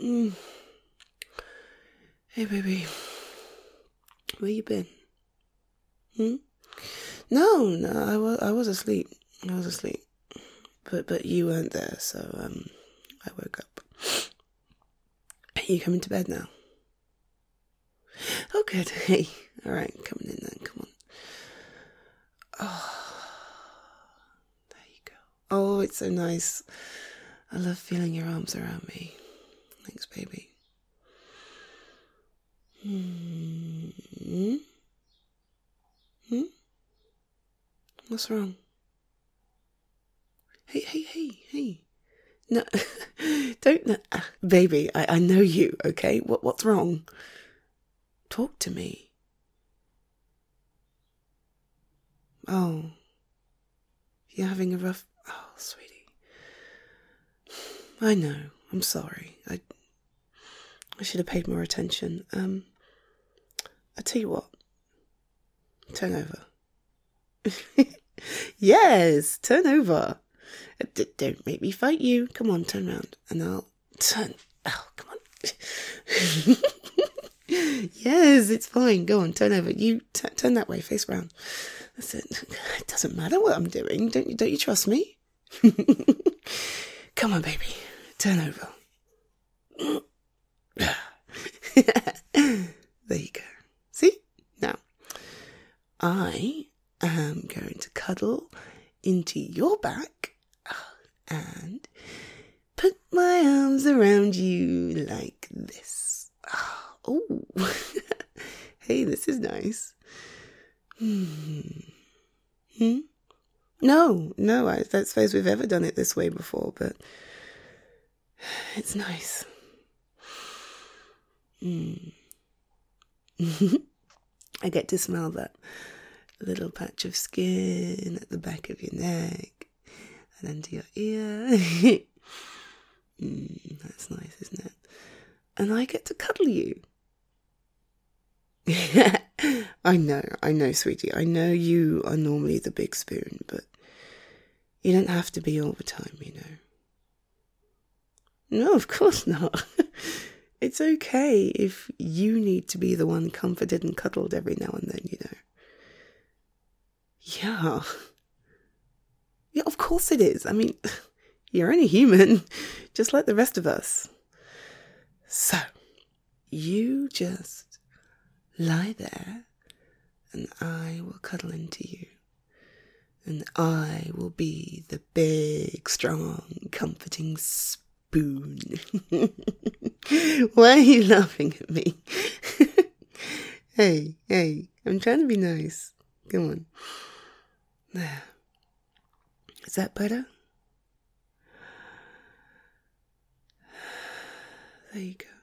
Mm. Hey, baby. Where you been? Hmm? No, no, I was, I was asleep. I was asleep. But, but you weren't there, so, um, I woke up. Are you coming to bed now? Oh, good. Hey, all right, coming in then. Come on. Oh, there you go. Oh, it's so nice. I love feeling your arms around me. Thanks, baby. Hmm. Hmm? What's wrong? Hey, hey, hey, hey. No, don't, no, uh, baby. I, I know you. Okay, what what's wrong? Talk to me. Oh, you're having a rough. Oh, sweetie. I know. I'm sorry. I I should have paid more attention. Um, I tell you what. Turn over. yes, turn over. Uh, D- don't make me fight you. Come on, turn around, and I'll turn. Oh, come on. yes, it's fine. Go on, turn over. You t- turn that way, face round. That's it. It doesn't matter what I'm doing. Don't you? Don't you trust me? Come on, baby. Turn over. there you go. See? Now, I am going to cuddle into your back and put my arms around you like this. Oh, hey, this is nice. Hmm. Hmm? No, no, I don't suppose we've ever done it this way before, but it's nice. Mm. I get to smell that little patch of skin at the back of your neck and under your ear. mm, that's nice, isn't it? And I get to cuddle you. I know, I know, sweetie. I know you are normally the big spoon, but you don't have to be all the time, you know. No, of course not. It's okay if you need to be the one comforted and cuddled every now and then, you know. Yeah. Yeah, of course it is. I mean, you're only human, just like the rest of us. So, you just lie there and I will cuddle into you. And I will be the big, strong, comforting spoon. Why are you laughing at me? hey, hey, I'm trying to be nice. Come on. There. Is that better? There you go.